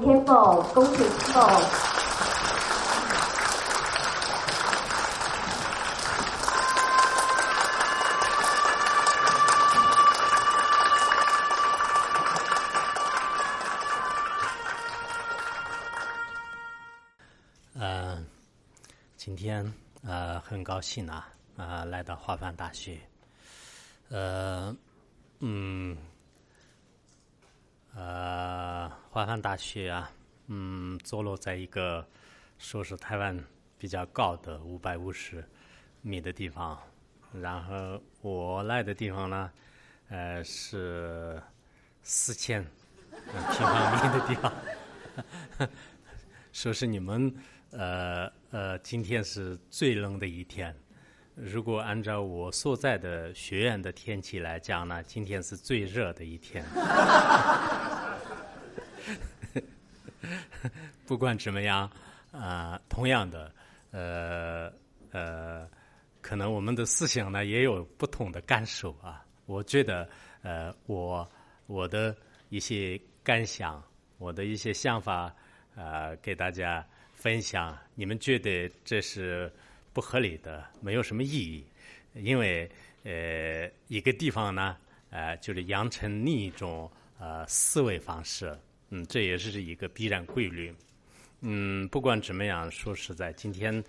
天凤，恭请凤。呃，今天呃很高兴啊啊、来到华范大学，呃嗯呃华汉大学啊嗯坐落在一个说是台湾比较高的五百五十米的地方，然后我来的地方呢呃是四千平方米的地方。说是你们呃呃，今天是最冷的一天。如果按照我所在的学院的天气来讲呢，今天是最热的一天。不管怎么样，啊、同样的，呃呃，可能我们的思想呢也有不同的感受啊。我觉得，呃，我我的一些感想，我的一些想法，呃，给大家分享。你们觉得这是不合理的，没有什么意义，因为呃，一个地方呢，呃，就是养成另一种呃思维方式，嗯，这也是一个必然规律。嗯，不管怎么样，说实在，今天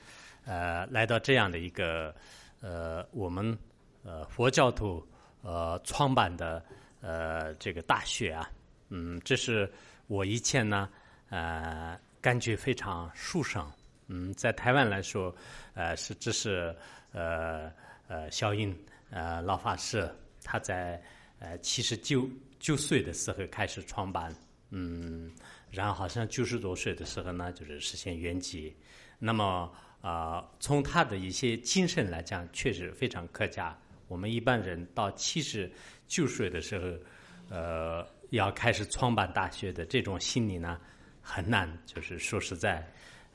呃来到这样的一个呃我们呃佛教徒呃创办的呃这个大学啊，嗯，这是我以前呢呃感觉非常殊胜。嗯，在台湾来说，呃是这是呃呃小英呃老法师他在呃七十九九岁的时候开始创办，嗯。然后好像九十多岁的时候呢，就是实现圆寂。那么啊、呃从他的一些精神来讲，确实非常客家。我们一般人到七十九岁的时候，呃，要开始创办大学的这种心理呢，很难。就是说实在，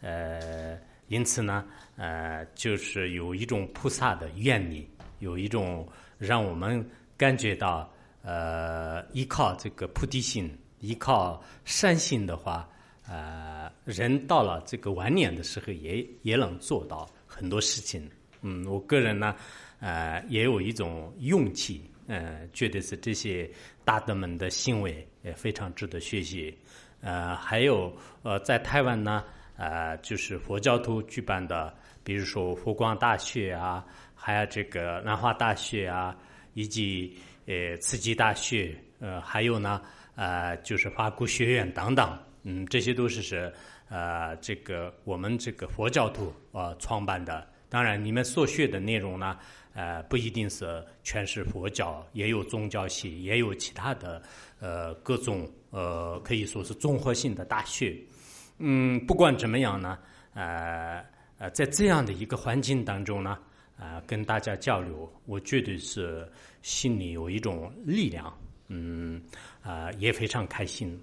呃，因此呢，呃，就是有一种菩萨的愿力，有一种让我们感觉到，呃，依靠这个菩提心。依靠善心的话，呃，人到了这个晚年的时候也，也能做到很多事情。嗯，我个人呢，呃，也有一种勇气，呃，觉得是这些大德们的行为也非常值得学习。呃，还有呃，在台湾呢，呃，就是佛教徒举办的，比如说佛光大学啊，还有这个南华大学啊，以及呃慈济大学，呃，还有呢。呃，就是法古学院等等，嗯，这些都是是呃，这个我们这个佛教徒呃创办的。当然，你们所学的内容呢，呃，不一定是全是佛教，也有宗教系，也有其他的呃各种呃可以说是综合性的大学。嗯，不管怎么样呢，呃呃，在这样的一个环境当中呢，啊、跟大家交流，我绝对是心里有一种力量。嗯，啊、也非常开心。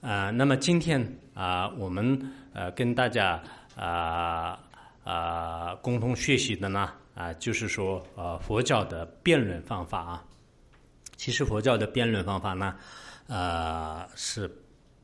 啊、那么今天啊、我们呃跟大家啊啊、共同学习的呢啊、就是说呃佛教的辩论方法啊。其实佛教的辩论方法呢，呃是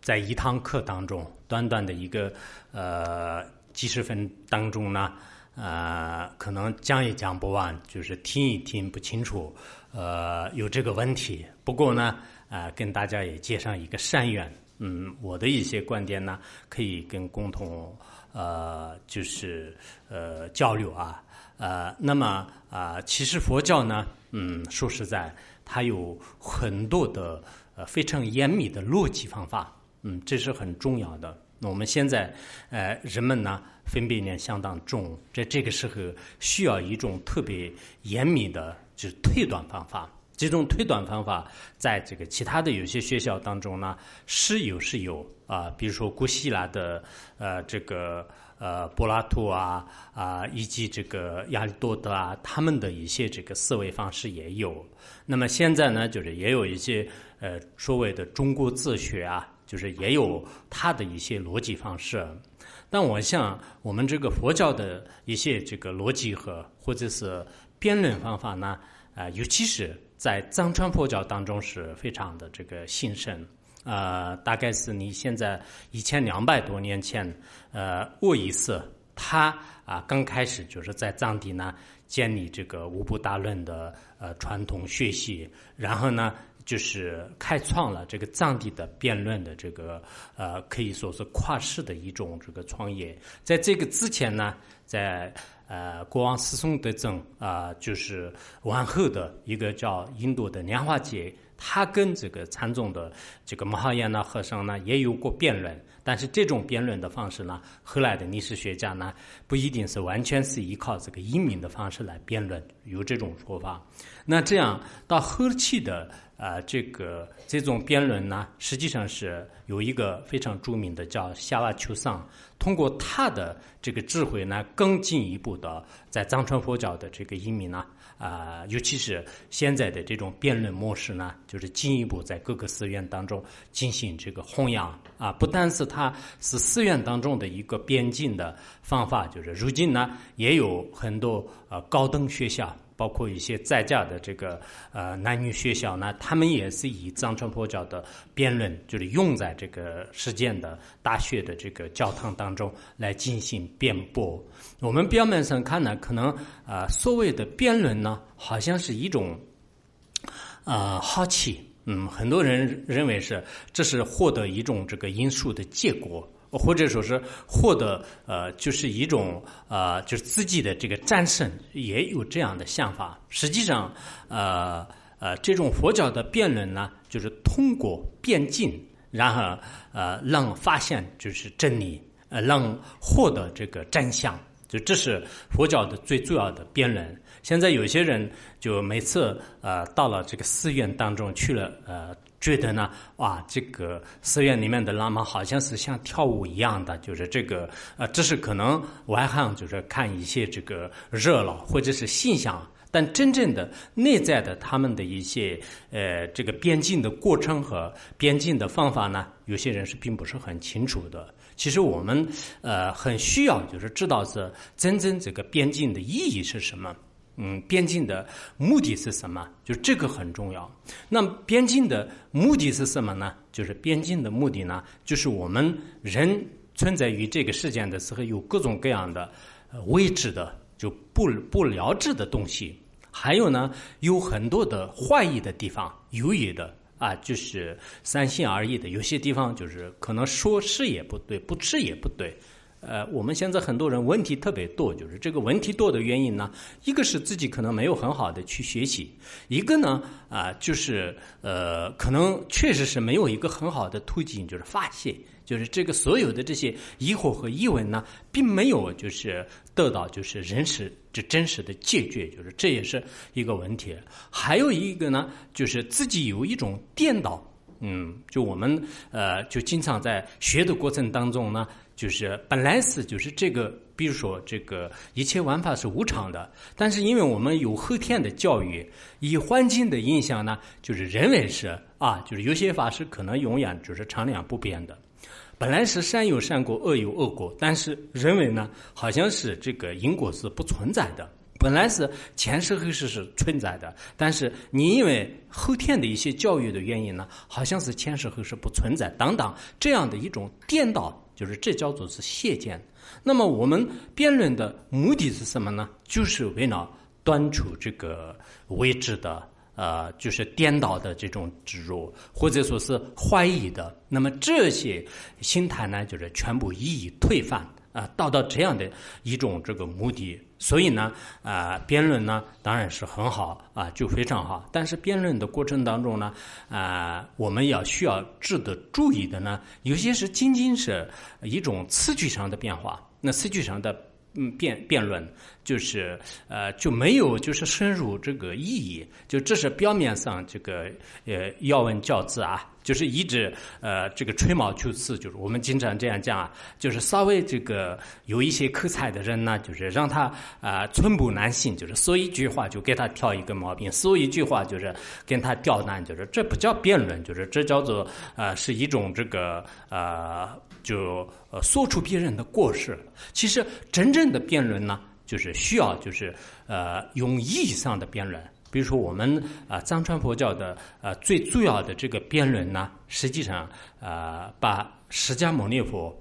在一堂课当中，短短的一个呃几十分当中呢。呃，可能讲也讲不完，就是听一听不清楚，呃，有这个问题。不过呢，呃，跟大家也介绍一个善缘，嗯，我的一些观点呢，可以跟共同呃，就是呃交流啊，呃，那么啊、呃，其实佛教呢，嗯，说实在，它有很多的呃非常严密的逻辑方法，嗯，这是很重要的。那我们现在，呃，人们呢分辨力相当重，在这个时候需要一种特别严密的，就是推断方法。这种推断方法，在这个其他的有些学校当中呢，是有是有啊、比如说古希腊的呃这个呃柏拉图啊啊、以及这个亚里多德啊，他们的一些这个思维方式也有。那么现在呢，就是也有一些呃所谓的中国自学啊。就是也有它的一些逻辑方式，但我想我们这个佛教的一些这个逻辑和或者是辩论方法呢，啊、尤其是在藏传佛教当中是非常的这个兴盛，呃，大概是你现在一千两百多年前，呃，沃伊斯他啊刚开始就是在藏地呢建立这个五部大论的呃传统学习，然后呢就是开创了这个藏地的辩论的这个呃可以说是跨世的一种这个创业。在这个之前呢，在呃国王思松德正啊，就是往后的一个叫印度的莲花节。他跟这个禅宗的这个摩哈延那和尚呢也有过辩论，但是这种辩论的方式呢，后来的历史学家呢不一定是完全是依靠这个英明的方式来辩论，有这种说法。那这样到后期的啊，这个这种辩论呢，实际上是有一个非常著名的叫夏瓦丘桑，通过他的这个智慧呢，更进一步的在藏传佛教的这个英明呢。啊，尤其是现在的这种辩论模式呢，就是进一步在各个寺院当中进行这个弘扬啊，不单是它是寺院当中的一个边境的方法，就是如今呢也有很多呃高等学校。包括一些在家的这个呃男女学校呢，他们也是以藏传佛教的辩论，就是用在这个实践的大学的这个教堂当中来进行辩驳。我们表面上看呢，可能啊所谓的辩论呢，好像是一种啊好奇，嗯，很多人认为是这是获得一种这个因素的结果。或者说是获得呃，就是一种呃，就是自己的这个战胜，也有这样的想法。实际上，呃呃，这种佛教的辩论呢，就是通过辩证，然后呃，让发现就是真理，呃，让获得这个真相。就这是佛教的最重要的辩论。现在有些人就每次呃到了这个寺院当中去了呃。觉得呢，哇，这个寺院里面的喇嘛好像是像跳舞一样的，就是这个，呃，这是可能外行就是看一些这个热闹或者是现象，但真正的内在的他们的一些呃这个边境的过程和边境的方法呢，有些人是并不是很清楚的。其实我们呃很需要就是知道是真正这个边境的意义是什么。嗯，边境的目的是什么？就这个很重要。那边境的目的是什么呢？就是边境的目的呢，就是我们人存在于这个世界的时候，有各种各样的未知的、就不不了知的东西，还有呢，有很多的怀疑的地方，犹豫的啊，就是三心二意的。有些地方就是可能说是也不对，不吃也不对。呃，我们现在很多人问题特别多，就是这个问题多的原因呢，一个是自己可能没有很好的去学习，一个呢啊，就是呃，可能确实是没有一个很好的途径，就是发泄，就是这个所有的这些疑惑和疑问呢，并没有就是得到就是人实这真实的解决，就是这也是一个问题。还有一个呢，就是自己有一种颠倒，嗯，就我们呃，就经常在学的过程当中呢。就是本来是就是这个，比如说这个一切玩法是无常的，但是因为我们有后天的教育，以环境的影响呢，就是认为是啊，就是有些法是可能永远就是常量不变的。本来是善有善果，恶有恶果，但是认为呢，好像是这个因果是不存在的。本来是前世后世是存在的，但是你因为后天的一些教育的原因呢，好像是前世后世不存在，等等这样的一种颠倒。就是这叫做是谢见。那么我们辩论的目的是什么呢？就是为了断除这个未知的，呃，就是颠倒的这种植入，或者说是怀疑的。那么这些心态呢，就是全部一一推翻。啊，达到这样的一种这个目的，所以呢，啊，辩论呢当然是很好啊，就非常好。但是辩论的过程当中呢，啊，我们要需要值得注意的呢，有些是仅仅是一种词句上的变化，那词句上的嗯辩辩论就是呃就没有就是深入这个意义，就这是表面上这个呃要问教字啊。就是一直呃，这个吹毛求疵，就是我们经常这样讲啊，就是稍微这个有一些口才的人呢，就是让他啊寸步难行，就是说一句话就给他挑一个毛病，说一句话就是跟他刁难，就是这不叫辩论，就是这叫做啊是一种这个啊就说出别人的过失。其实真正的辩论呢，就是需要就是呃用意义上的辩论。比如说我们啊藏传佛教的啊最重要的这个辩论呢，实际上啊把释迦牟尼佛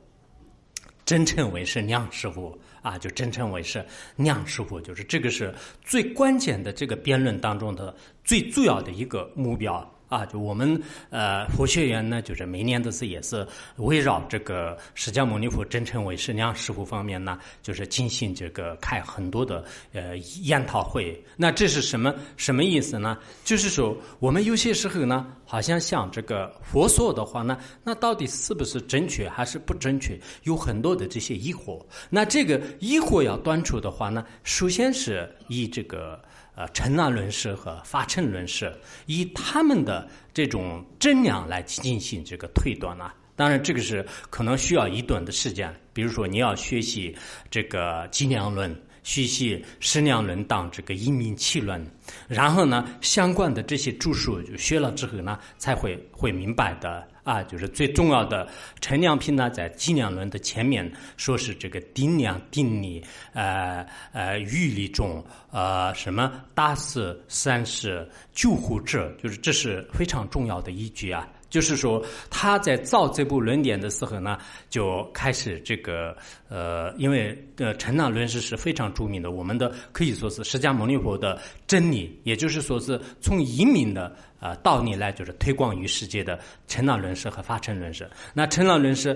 真称为是娘师傅啊，就真称为是娘师傅，就是这个是最关键的这个辩论当中的最重要的一个目标。啊，就我们呃佛学院呢，就是每年都是也是围绕这个释迦牟尼佛真称为师娘师傅方面呢，就是进行这个开很多的呃研讨会。那这是什么什么意思呢？就是说我们有些时候呢，好像像这个佛说的话呢，那到底是不是正确还是不正确？有很多的这些疑惑。那这个疑惑要断除的话呢，首先是以这个。呃，陈那论师和发称论师以他们的这种真量来进行这个推断呢。当然，这个是可能需要一段的时间。比如说，你要学习这个计量论，学习矢量论当这个一名气论，然后呢，相关的这些著述就学了之后呢，才会会明白的。啊，就是最重要的陈良平呢，在计量轮的前面，说是这个定量定理，呃呃，预理中，呃，什么大四、三是、救护者，就是这是非常重要的依据啊。就是说，他在造这部论点的时候呢，就开始这个呃，因为呃，陈那论师是非常著名的，我们的可以说是释迦牟尼佛的真理，也就是说是从移民的。啊，道理来就是推广于世界的陈那论师和发成论师。那陈那论师，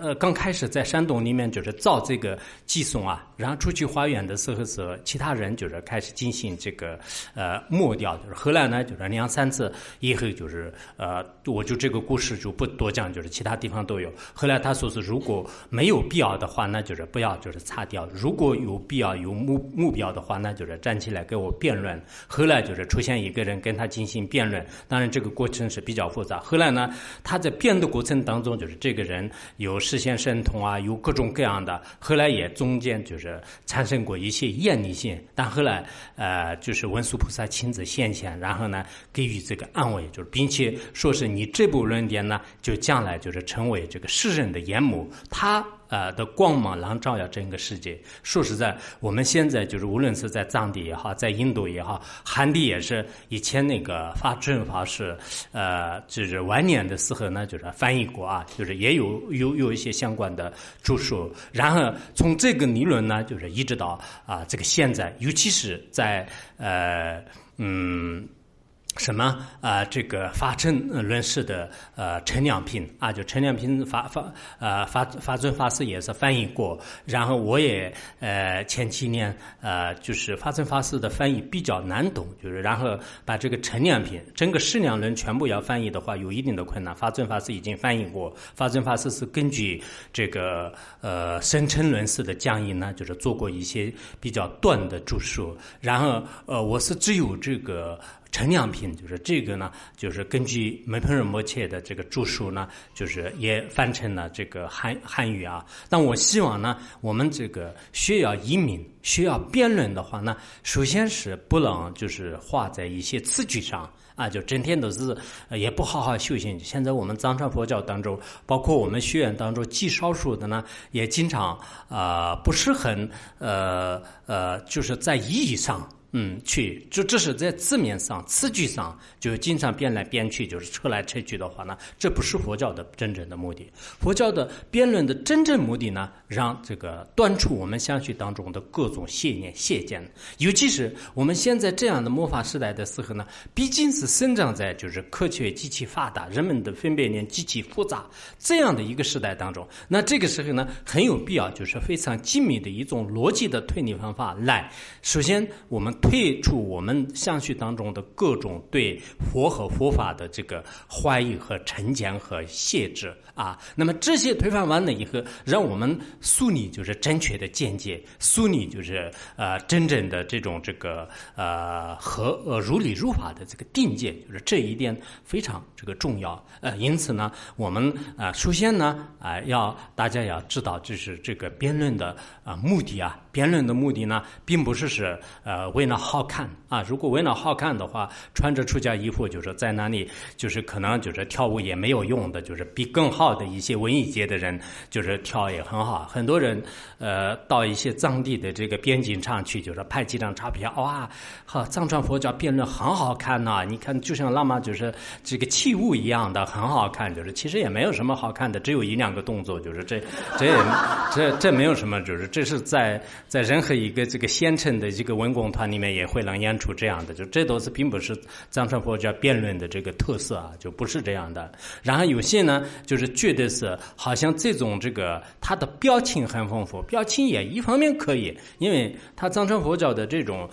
呃，刚开始在山洞里面就是造这个寄送啊，然后出去花园的时候是其他人就是开始进行这个呃抹掉，就是后来呢就是两三次以后就是呃，我就这个故事就不多讲，就是其他地方都有。后来他说是如果没有必要的话，那就是不要就是擦掉；如果有必要有目目标的话，那就是站起来给我辩论。后来就是出现一个人跟他进行辩论。当然，这个过程是比较复杂。后来呢，他在辩的过程当中，就是这个人有视线神通啊，有各种各样的。后来也中间就是产生过一些厌离性，但后来呃，就是文殊菩萨亲自现前，然后呢给予这个安慰，就是并且说是你这部论点呢，就将来就是成为这个世人的眼目。他。呃的光芒能照耀整个世界。说实在，我们现在就是无论是在藏地也好，在印度也好，汉地也是。以前那个法正法师，呃，就是晚年的时候呢，就是翻译过啊，就是也有有有一些相关的著述。然后从这个理论呢，就是一直到啊这个现在，尤其是在呃嗯。什么啊？这个法正论师的呃陈良平啊，就陈良平法法呃法法尊法师也是翻译过。然后我也呃前几年呃就是法尊法师的翻译比较难懂，就是然后把这个陈良平整个释量论全部要翻译的话，有一定的困难。法尊法师已经翻译过，法尊法师是根据这个呃生称论师的讲义呢，就是做过一些比较短的注述。然后呃我是只有这个。陈良品就是这个呢，就是根据梅朋仁摩切的这个著述呢，就是也翻成了这个汉汉语啊。但我希望呢，我们这个需要移民、需要辩论的话呢，首先是不能就是画在一些词句上啊，就整天都是也不好好修行。现在我们藏传佛教当中，包括我们学院当中极少数的呢，也经常啊不是很呃呃，就是在意义上。嗯，去就这是在字面上、词句上，就经常变来变去，就是扯来扯去的话呢，这不是佛教的真正的目的。佛教的辩论的真正目的呢，让这个断除我们相续当中的各种邪念、邪见。尤其是我们现在这样的魔法时代的时候呢，毕竟是生长在就是科学极其发达、人们的分辨念极其复杂这样的一个时代当中。那这个时候呢，很有必要就是非常精密的一种逻辑的推理方法来。首先，我们退出我们相续当中的各种对佛和佛法的这个怀疑和成见和限制啊，那么这些推翻完了以后，让我们树立就是正确的见解，树立就是呃真正的这种这个呃和呃如理如法的这个定见，就是这一点非常这个重要。呃，因此呢，我们啊首先呢啊要大家要知道，就是这个辩论的啊目的啊。辩论的目的呢，并不是是呃为了好看啊。如果为了好看的话，穿着出家衣服就是在那里，就是可能就是跳舞也没有用的，就是比更好的一些文艺界的人就是跳也很好。很多人呃到一些藏地的这个边境上去，就是拍几张照片，哇，好藏传佛教辩论很好看呐！你看，就像喇嘛就是这个器物一样的，很好看。就是其实也没有什么好看的，只有一两个动作，就是这这也这这没有什么，就是这是在在任何一个这个县城的一个文工团里面也会能演出这样的，就这都是并不是藏传佛教辩论的这个特色啊，就不是这样的。然后有些呢，就是觉得是好像这种这个他的表情很丰富，表情也一方面可以，因为他藏传佛教的这种。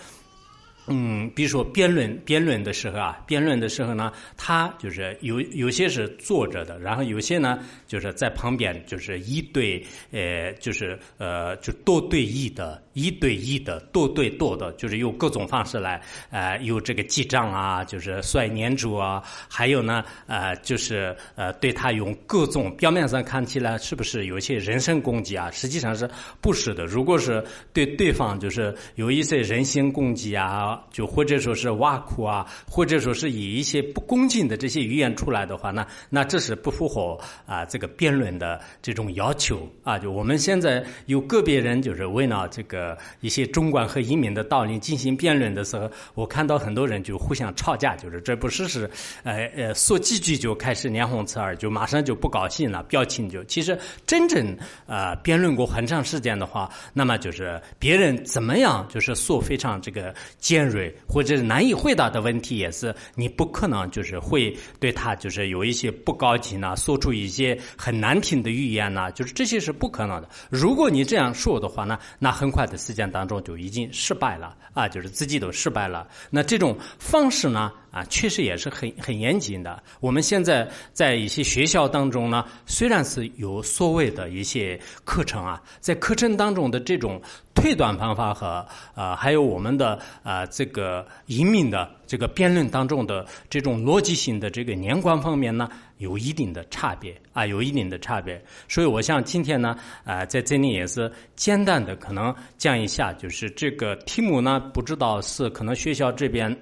嗯，比如说辩论辩论的时候啊，辩论的时候呢，他就是有有些是坐着的，然后有些呢就是在旁边，就是一对呃，就是呃，就多对一的。一对一的，多对多的，就是用各种方式来，呃，有这个记账啊，就是算年主啊，还有呢，呃，就是呃，对他用各种表面上看起来是不是有一些人身攻击啊？实际上是不是的。如果是对对方就是有一些人身攻击啊，就或者说是挖苦啊，或者说是以一些不恭敬的这些语言出来的话，那那这是不符合啊这个辩论的这种要求啊。就我们现在有个别人就是为了这个。一些中观和移民的道理进行辩论的时候，我看到很多人就互相吵架，就是这不是是，呃呃，说几句就开始脸红刺耳，就马上就不高兴了，表情就其实真正呃辩论过很长时间的话，那么就是别人怎么样就是说非常这个尖或者是难以回答的问题，也是你不可能就是会对他就是有一些不高级呢，说出一些很难听的语言呢，就是这些是不可能的。如果你这样说的话呢，那很快的。时间当中就已经失败了啊，就是自己都失败了。那这种方式呢啊，确实也是很很严谨的。我们现在在一些学校当中呢，虽然是有所谓的一些课程啊，在课程当中的这种推断方法和啊，还有我们的啊这个移民的这个辩论当中的这种逻辑性的这个连贯方面呢。有一定的差别啊，有一定的差别，所以我想今天呢，啊，在这里也是简单的可能讲一下，就是这个题目呢，不知道是可能学校这边，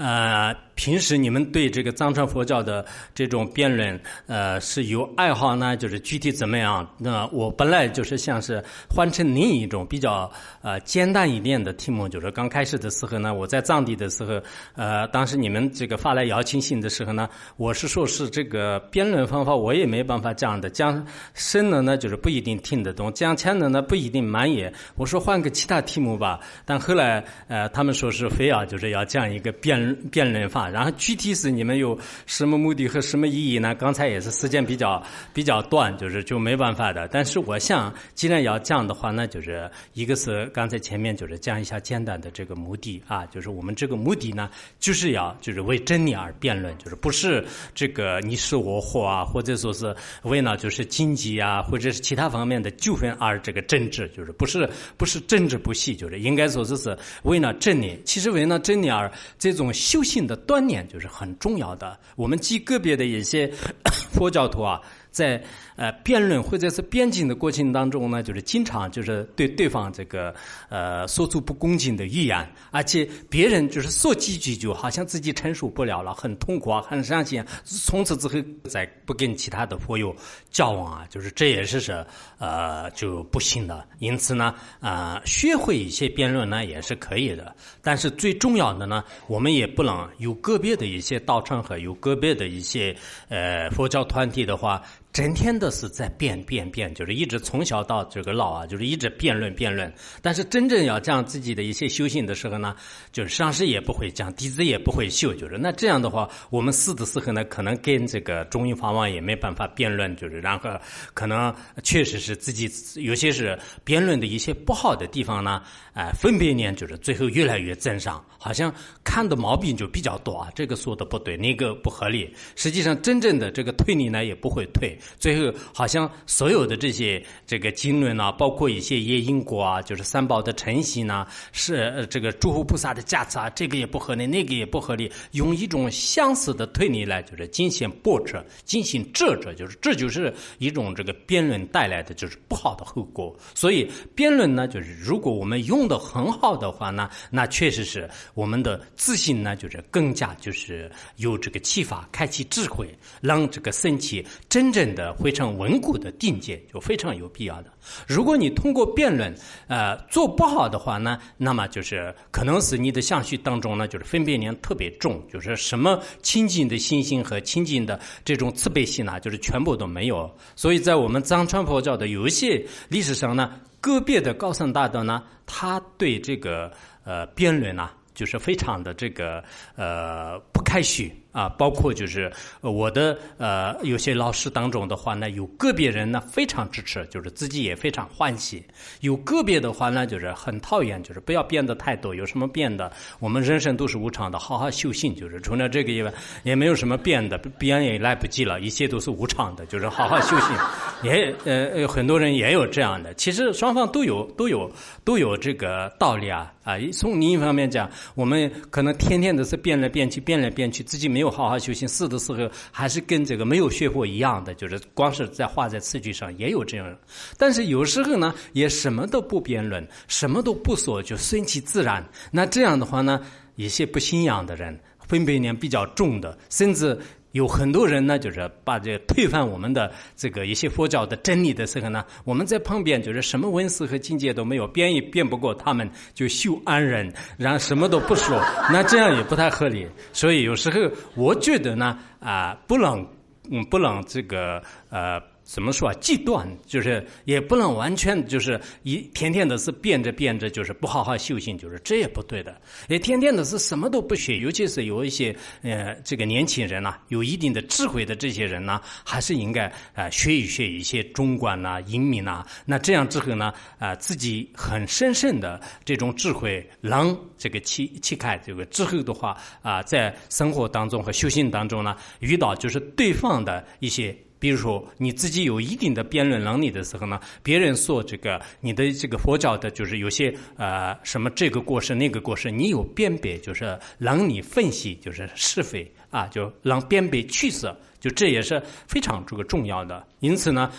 呃。平时你们对这个藏传佛教的这种辩论，呃，是有爱好呢？就是具体怎么样？那我本来就是像是换成另一种比较呃简单一点的题目，就是刚开始的时候呢，我在藏地的时候，呃，当时你们这个发来邀请信的时候呢，我是说是这个辩论方法我也没办法讲的，讲深了呢就是不一定听得懂，讲浅了呢不一定满意。我说换个其他题目吧，但后来呃他们说是非要就是要讲一个辩辩论法。然后具体是你们有什么目的和什么意义呢？刚才也是时间比较比较短，就是就没办法的。但是我想，既然要讲的话，那就是一个是刚才前面就是讲一下简单的这个目的啊，就是我们这个目的呢，就是要就是为真理而辩论，就是不是这个你死我活啊，或者说是为了就是经济啊，或者是其他方面的纠纷而这个政治，就是不是不是政治不细，就是应该说这是为了真理。其实为了真理而这种修行的。观念就是很重要的。我们极个别的一些 佛教徒啊。在呃辩论或者是辩经的过程当中呢，就是经常就是对对方这个呃说出不恭敬的语言，而且别人就是说几句就好像自己承受不了了，很痛苦啊，很伤心，从此之后再不跟其他的朋友交往啊，就是这也是是呃就不行的。因此呢，啊学会一些辩论呢也是可以的，但是最重要的呢，我们也不能有个别的一些道场和有个别的一些呃佛教团体的话。整天都是在辩辩辩，就是一直从小到这个老啊，就是一直辩论辩论。但是真正要讲自己的一些修行的时候呢，就是上师也不会讲，弟子也不会修，就是那这样的话，我们死的时候呢，可能跟这个中印法王也没办法辩论，就是然后可能确实是自己有些是辩论的一些不好的地方呢，哎，分别念就是最后越来越增上，好像看的毛病就比较多啊，这个说的不对，那个不合理。实际上真正的这个退你呢，也不会退。最后好像所有的这些这个经论啊，包括一些业因果啊，就是三宝的承袭呢，是呃这个诸佛菩萨的加持啊，这个也不合理，那个也不合理，用一种相似的推理来就是进行驳斥、进行遮遮，就是这就是一种这个辩论带来的就是不好的后果。所以辩论呢，就是如果我们用的很好的话呢，那确实是我们的自信呢，就是更加就是有这个启发，开启智慧，让这个升起真正的非常稳固的定界，就非常有必要的。如果你通过辩论，呃，做不好的话呢，那么就是可能是你的相续当中呢，就是分别念特别重，就是什么清净的信心和清净的这种慈悲心呢，就是全部都没有。所以在我们藏传佛教的有一些历史上呢，个别的高僧大德呢，他对这个呃辩论呢，就是非常的这个呃不开许。啊，包括就是我的呃有些老师当中的话呢，有个别人呢非常支持，就是自己也非常欢喜；有个别的话呢，就是很讨厌，就是不要变得太多。有什么变的？我们人生都是无常的，好好修行，就是除了这个以外，也没有什么变的，变也来不及了，一切都是无常的，就是好好修行。也呃很多人也有这样的，其实双方都有都有都有这个道理啊啊！从另一方面讲，我们可能天天都是变来变去，变来变去，自己没。没有好好修行，死的时候还是跟这个没有学过一样的，就是光是在画在词句上也有这样。但是有时候呢，也什么都不辩论，什么都不说，就顺其自然。那这样的话呢，一些不信仰的人，分别念比较重的，甚至。有很多人呢，就是把这推翻我们的这个一些佛教的真理的时候呢，我们在旁边就是什么文思和境界都没有，辩也辩不过他们，就秀安忍，然后什么都不说，那这样也不太合理。所以有时候我觉得呢，啊，不能，嗯，不能这个，呃。怎么说啊？极端就是也不能完全就是一天天的是变着变着，就是不好好修行，就是这也不对的。也天天的是什么都不学，尤其是有一些呃这个年轻人呐，有一定的智慧的这些人呢，还是应该啊学一学一些中观呐、英明呐。那这样之后呢，啊自己很深深的这种智慧，能这个启启开这个之后的话啊，在生活当中和修行当中呢，遇到就是对方的一些。比如说，你自己有一定的辩论能力的时候呢，别人说这个你的这个佛教的，就是有些呃什么这个过失那个过失，你有辨别，就是让你分析，就是是非啊，就让辨别去色，就这也是非常这个重要的。因此呢，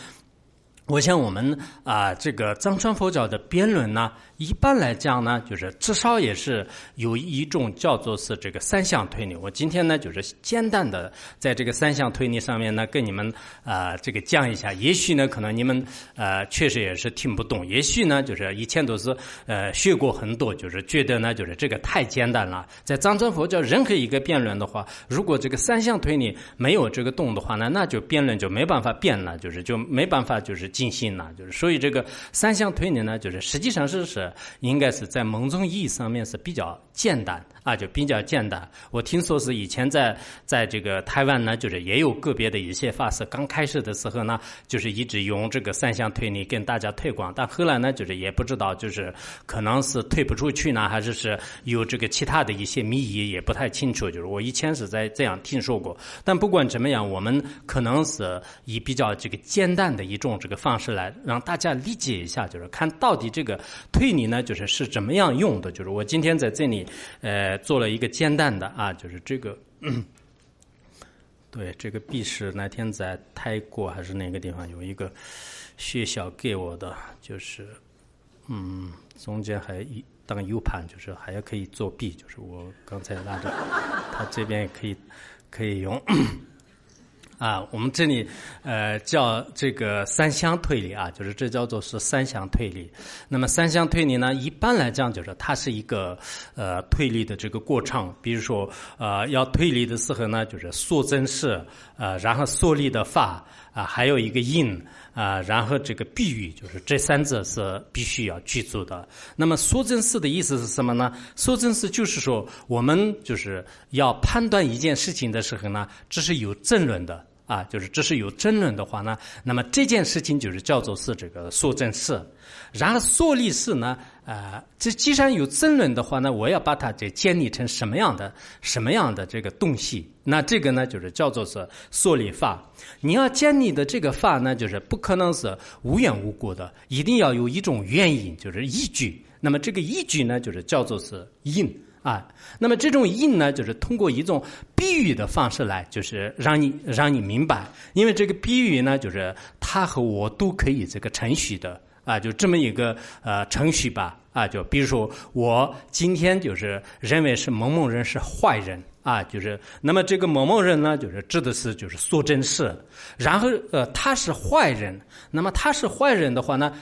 我想我们啊这个藏传佛教的辩论呢。一般来讲呢，就是至少也是有一种叫做是这个三项推理。我今天呢，就是简单的在这个三项推理上面呢，跟你们啊这个讲一下。也许呢，可能你们呃确实也是听不懂。也许呢，就是以前都是呃学过很多，就是觉得呢，就是这个太简单了。在藏传佛教任何一个辩论的话，如果这个三项推理没有这个动的话呢，那就辩论就没办法辩了，就是就没办法就是进行了。就是所以这个三项推理呢，就是实际上是是。应该是在某种意义上面是比较简单的。啊，就比较简单。我听说是以前在在这个台湾呢，就是也有个别的一些法师刚开始的时候呢，就是一直用这个三项推理跟大家推广，但后来呢，就是也不知道，就是可能是推不出去呢，还是是有这个其他的一些谜语，也不太清楚。就是我以前是在这样听说过，但不管怎么样，我们可能是以比较这个简单的一种这个方式来让大家理解一下，就是看到底这个推理。呢就是是怎么样用的？就是我今天在这里，呃，做了一个煎蛋的啊，就是这个，对，这个币是那天在泰国还是哪个地方有一个学校给我的，就是嗯，中间还一当 U 盘，就是还可以作弊，就是我刚才拿着，他这边也可以可以用。啊，我们这里呃叫这个三项推理啊，就是这叫做是三项推理。那么三项推理呢，一般来讲就是它是一个呃推理的这个过程。比如说呃要推理的时候呢，就是说真式呃，然后说理的法啊，还有一个因啊，然后这个比喻，就是这三者是必须要具足的。那么说真式的意思是什么呢？说真式就是说我们就是要判断一件事情的时候呢，这是有争论的。啊，就是这是有争论的话呢，那么这件事情就是叫做是这个说真事。然后说立事呢，呃，这既然有争论的话呢，我要把它这建立成什么样的什么样的这个东西？那这个呢，就是叫做是说立法。你要建立的这个法呢，就是不可能是无缘无故的，一定要有一种原因，就是依据。那么这个依据呢，就是叫做是因。啊，那么这种印呢，就是通过一种比喻的方式来，就是让你让你明白，因为这个比喻呢，就是他和我都可以这个程序的啊，就这么一个呃程序吧啊，就比如说我今天就是认为是某某人是坏人啊，就是那么这个某某人呢，就是指的是就是说真事，然后呃他是坏人，那么他是坏人的话呢。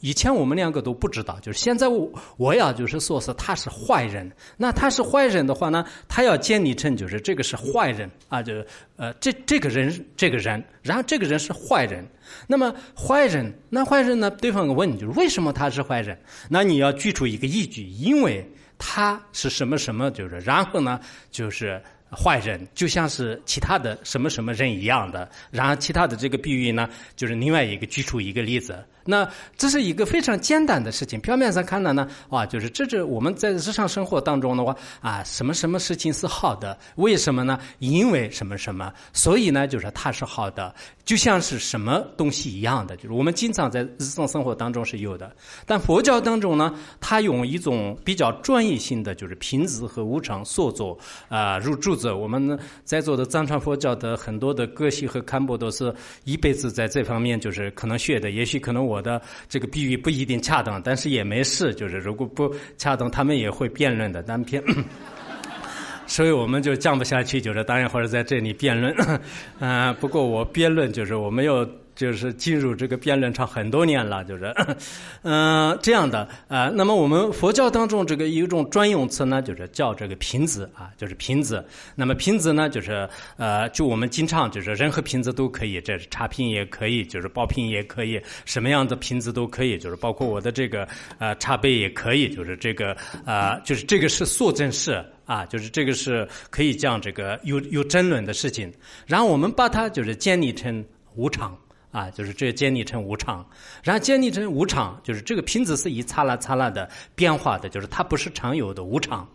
以前我们两个都不知道，就是现在我我要就是说是他是坏人，那他是坏人的话呢，他要建立成就是这个是坏人啊，就是呃这这个人这个人，然后这个人是坏人，那么坏人那坏人呢？对方问你就是为什么他是坏人？那你要举出一个依据，因为他是什么什么，就是然后呢就是。坏人就像是其他的什么什么人一样的，然后其他的这个比喻呢，就是另外一个举出一个例子。那这是一个非常简单的事情。表面上看来呢，啊，就是这是我们在日常生活当中的话，啊，什么什么事情是好的？为什么呢？因为什么什么？所以呢，就是它是好的，就像是什么东西一样的。就是我们经常在日常生活当中是有的。但佛教当中呢，它用一种比较专业性的，就是品质和无常所作啊入住。我们在座的藏传佛教的很多的歌戏和堪布都是一辈子在这方面就是可能学的，也许可能我我的这个比喻不一定恰当，但是也没事，就是如果不恰当，他们也会辩论的，单篇。所以我们就降不下去，就是当然或者在这里辩论，嗯，不过我辩论就是我没有。就是进入这个辩论场很多年了，就是，嗯，这样的啊。那么我们佛教当中这个有一种专用词呢，就是叫这个瓶子啊，就是瓶子。那么瓶子呢，就是呃，就我们经常就是任何瓶子都可以，这是茶瓶也可以，就是宝瓶也可以，什么样的瓶子都可以，就是包括我的这个呃茶杯也可以，就是这个啊，就是这个是素正式啊，就是这个是可以讲这个有有争论的事情。然后我们把它就是建立成无常。啊，就是这建立成无常，然后建立成无常，就是这个瓶子是以刹那刹那的变化的，就是它不是常有的无常。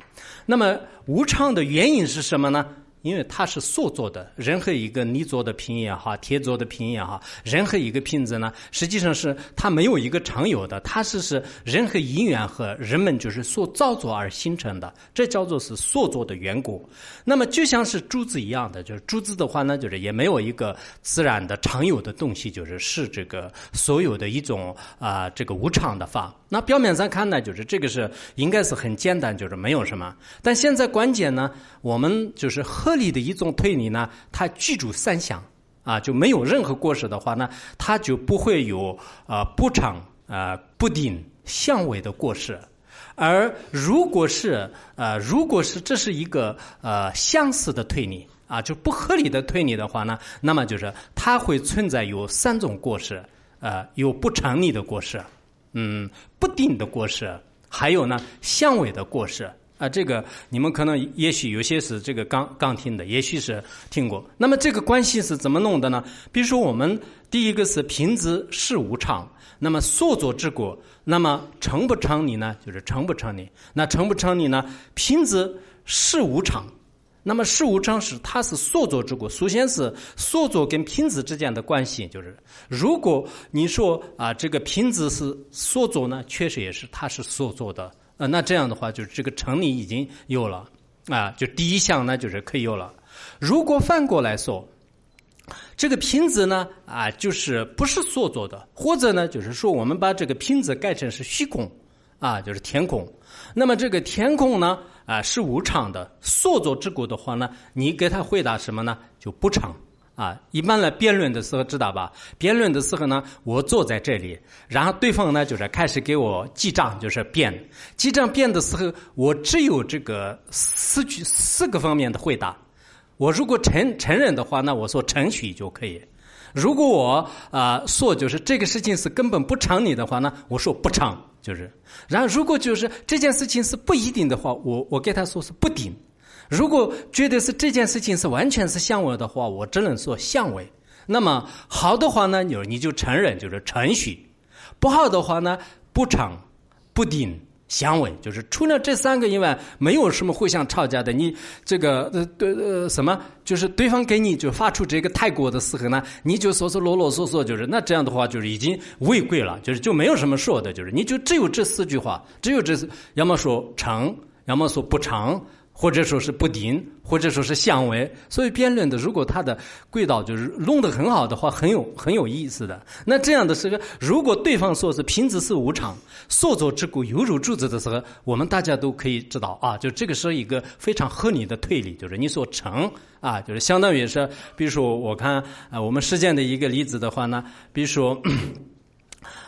那么无常的原因是什么呢？因为它是塑做的，任何一个泥做的瓶也好，铁做的瓶也好，任何一个瓶子呢，实际上是它没有一个常有的，它是是任何因缘和人们就是所造作而形成的，这叫做是塑作的缘故。那么就像是珠子一样的，就是珠子的话呢，就是也没有一个自然的常有的东西，就是是这个所有的一种啊这个无常的法。那表面上看呢，就是这个是应该是很简单，就是没有什么。但现在关键呢，我们就是合理的一种推理呢，它具足三项啊，就没有任何过失的话呢，它就不会有啊不常啊不定相违的过失。而如果是呃，如果是这是一个呃相似的推理啊，就不合理的推理的话呢，那么就是它会存在有三种过失，呃，有不成立的过失。嗯，不定的过失，还有呢，相位的过失啊，这个你们可能也许有些是这个刚刚听的，也许是听过。那么这个关系是怎么弄的呢？比如说，我们第一个是平子是无常，那么所作之果，那么成不成立呢？就是成不成立？那成不成立呢？平子是无常。那么事无常是它是所作之果。首先是所作跟品质之间的关系，就是如果你说啊这个品质是所作呢，确实也是它是所作的，呃，那这样的话就是这个成立已经有了啊，就第一项呢就是可以有了。如果反过来说，这个品质呢啊就是不是所作的，或者呢就是说我们把这个品质改成是虚空啊，就是天空，那么这个天空呢？啊，是无常的。所作之果的话呢，你给他回答什么呢？就不常。啊，一般来辩论的时候知道吧？辩论的时候呢，我坐在这里，然后对方呢就是开始给我记账，就是辩。记账辩的时候，我只有这个四句四个方面的回答。我如果承承认的话，那我说承许就可以。如果我啊说就是这个事情是根本不常你的话呢，我说不常。就是，然后如果就是这件事情是不一定的话，我我给他说是不顶；如果觉得是这件事情是完全是相违的话，我只能说相违。那么好的话呢，你你就承认就是程序；不好的话呢，不成、不顶、相吻。就是除了这三个以外，没有什么互相吵架的。你这个呃对呃什么，就是对方给你就发出这个泰国的时候呢，你就说说啰啰嗦嗦，就是那这样的话就是已经违规了，就是就没有什么说的，就是你就只有这四句话，只有这要么说成，要么说不成。或者说是不定，或者说是相违，所以辩论的如果它的轨道就是弄得很好的话，很有很有意思的。那这样的时候，如果对方说是瓶子是无常，所作之故犹如柱子的时候，我们大家都可以知道啊，就这个是一个非常合理的推理，就是你所成啊，就是相当于是，比如说我看啊，我们实践的一个例子的话呢，比如说。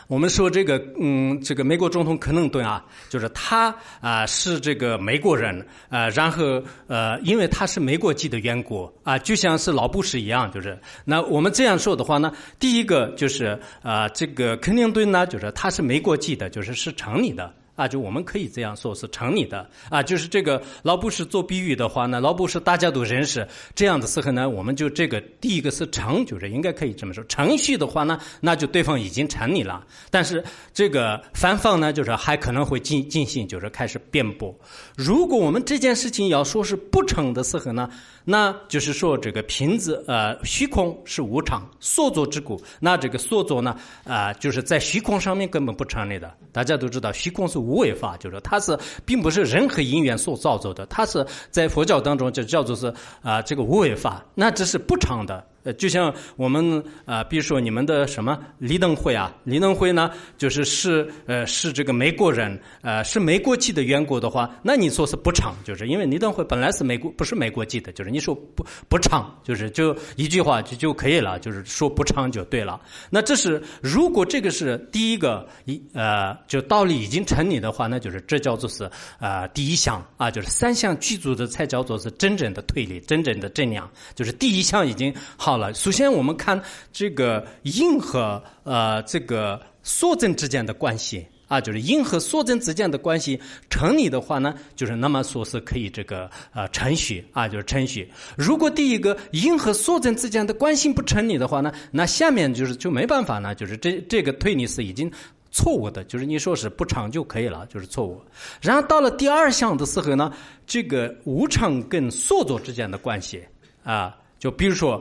我们说这个，嗯，这个美国总统克林顿啊，就是他啊是这个美国人啊，然后呃，因为他是美国籍的缘故啊，就像是老布什一样，就是那我们这样说的话呢，第一个就是啊，这个克林顿呢，就是他是美国籍的，就是是城里的。啊，就我们可以这样说，是成立的啊，就是这个老布什做比喻的话呢，老布什大家都认识，这样的时候呢，我们就这个第一个是成，就是应该可以这么说。程序的话呢，那就对方已经成立了，但是这个反方呢，就是还可能会进进行，就是开始辩驳。如果我们这件事情要说是不成的时候呢？那就是说，这个瓶子呃，虚空是无常，所作之故。那这个所作呢，啊，就是在虚空上面根本不成立的。大家都知道，虚空是无为法，就是它是并不是任何因缘所造作的，它是在佛教当中就叫做是啊，这个无为法，那这是不常的。呃，就像我们啊，比如说你们的什么李登辉啊，李登辉呢，就是是呃是这个美国人，呃是美国籍的缘故的话，那你说是不长，就是因为李登辉本来是美国不是美国籍的，就是你说不不长，就是就一句话就就可以了，就是说不长就对了。那这是如果这个是第一个一呃就道理已经成立的话，那就是这叫做是呃第一项啊，就是三项具足的才叫做是真正的推理，真正的正量，就是第一项已经好。首先我们看这个因和呃这个缩增之间的关系啊，就是因和缩增之间的关系成立的话呢，就是那么说是可以这个呃程序啊，就是程序。如果第一个因和缩增之间的关系不成立的话呢，那下面就是就没办法呢，就是这这个推理是已经错误的，就是你说是不长就可以了，就是错误。然后到了第二项的时候呢，这个无常跟缩作之间的关系啊，就比如说。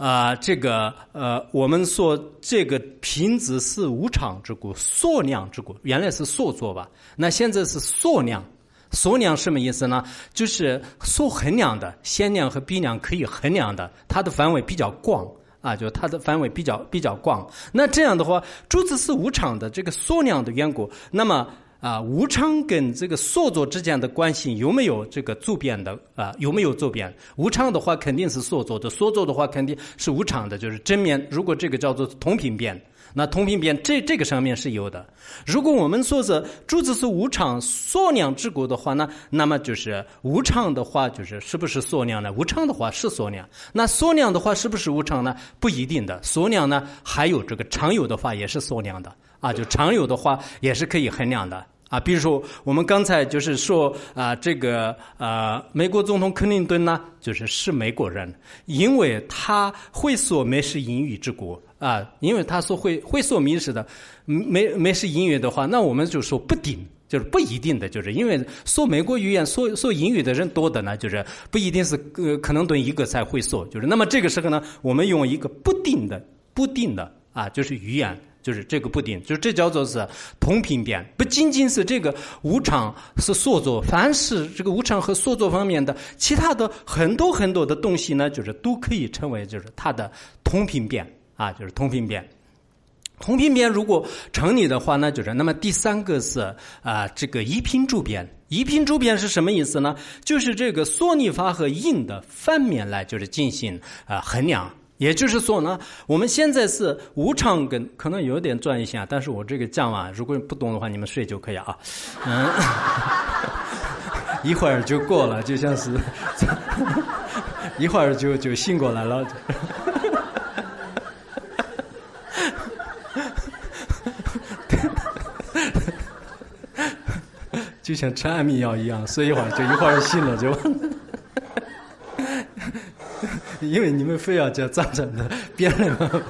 啊，这个呃，我们说这个瓶子是无常之故，缩量之故，原来是缩作吧？那现在是缩量，缩量什么意思呢？就是所衡量的限量和比量可以衡量的，它的范围比较广啊，就它的范围比较比较广。那这样的话，珠子是无常的，这个缩量的缘故，那么。啊，无常跟这个所作之间的关系有没有这个周边的啊？有没有周边？无常的话肯定是所作的，所作的话肯定是无常的。就是正面，如果这个叫做同频变，那同频变这这个上面是有的。如果我们说是柱子是无常缩量之国的话呢，那么就是无常的话就是是不是缩量呢？无常的话是缩量。那缩量的话是不是无常呢？不一定的。缩量呢，还有这个常有的话也是缩量的。啊，就常有的话也是可以衡量的啊。比如说，我们刚才就是说啊，这个呃，美国总统克林顿呢，就是是美国人，因为他会说美式英语之国啊，因为他说会会说美式的美美式英语的话，那我们就说不定，就是不一定的，就是因为说美国语言说说英语的人多的呢，就是不一定是呃，可能顿一个才会说，就是那么这个时候呢，我们用一个不定的不定的啊，就是语言。就是这个不定，就这叫做是同频变，不仅仅是这个无常是所作，凡是这个无常和所作方面的其他的很多很多的东西呢，就是都可以称为就是它的同频变啊，就是同频变。同频变如果成立的话呢，就是那么第三个是啊，这个一频诸变。一频诸变是什么意思呢？就是这个缩逆法和因的反面来就是进行啊衡量。也就是说呢，我们现在是无常跟可能有点专业性啊，但是我这个讲啊，如果不懂的话，你们睡就可以啊。嗯，一会儿就过了，就像是 一会儿就就醒过来了，就像吃安眠药一样，睡一会儿就一会儿醒了就。因为你们非要叫藏传的 辩论嘛。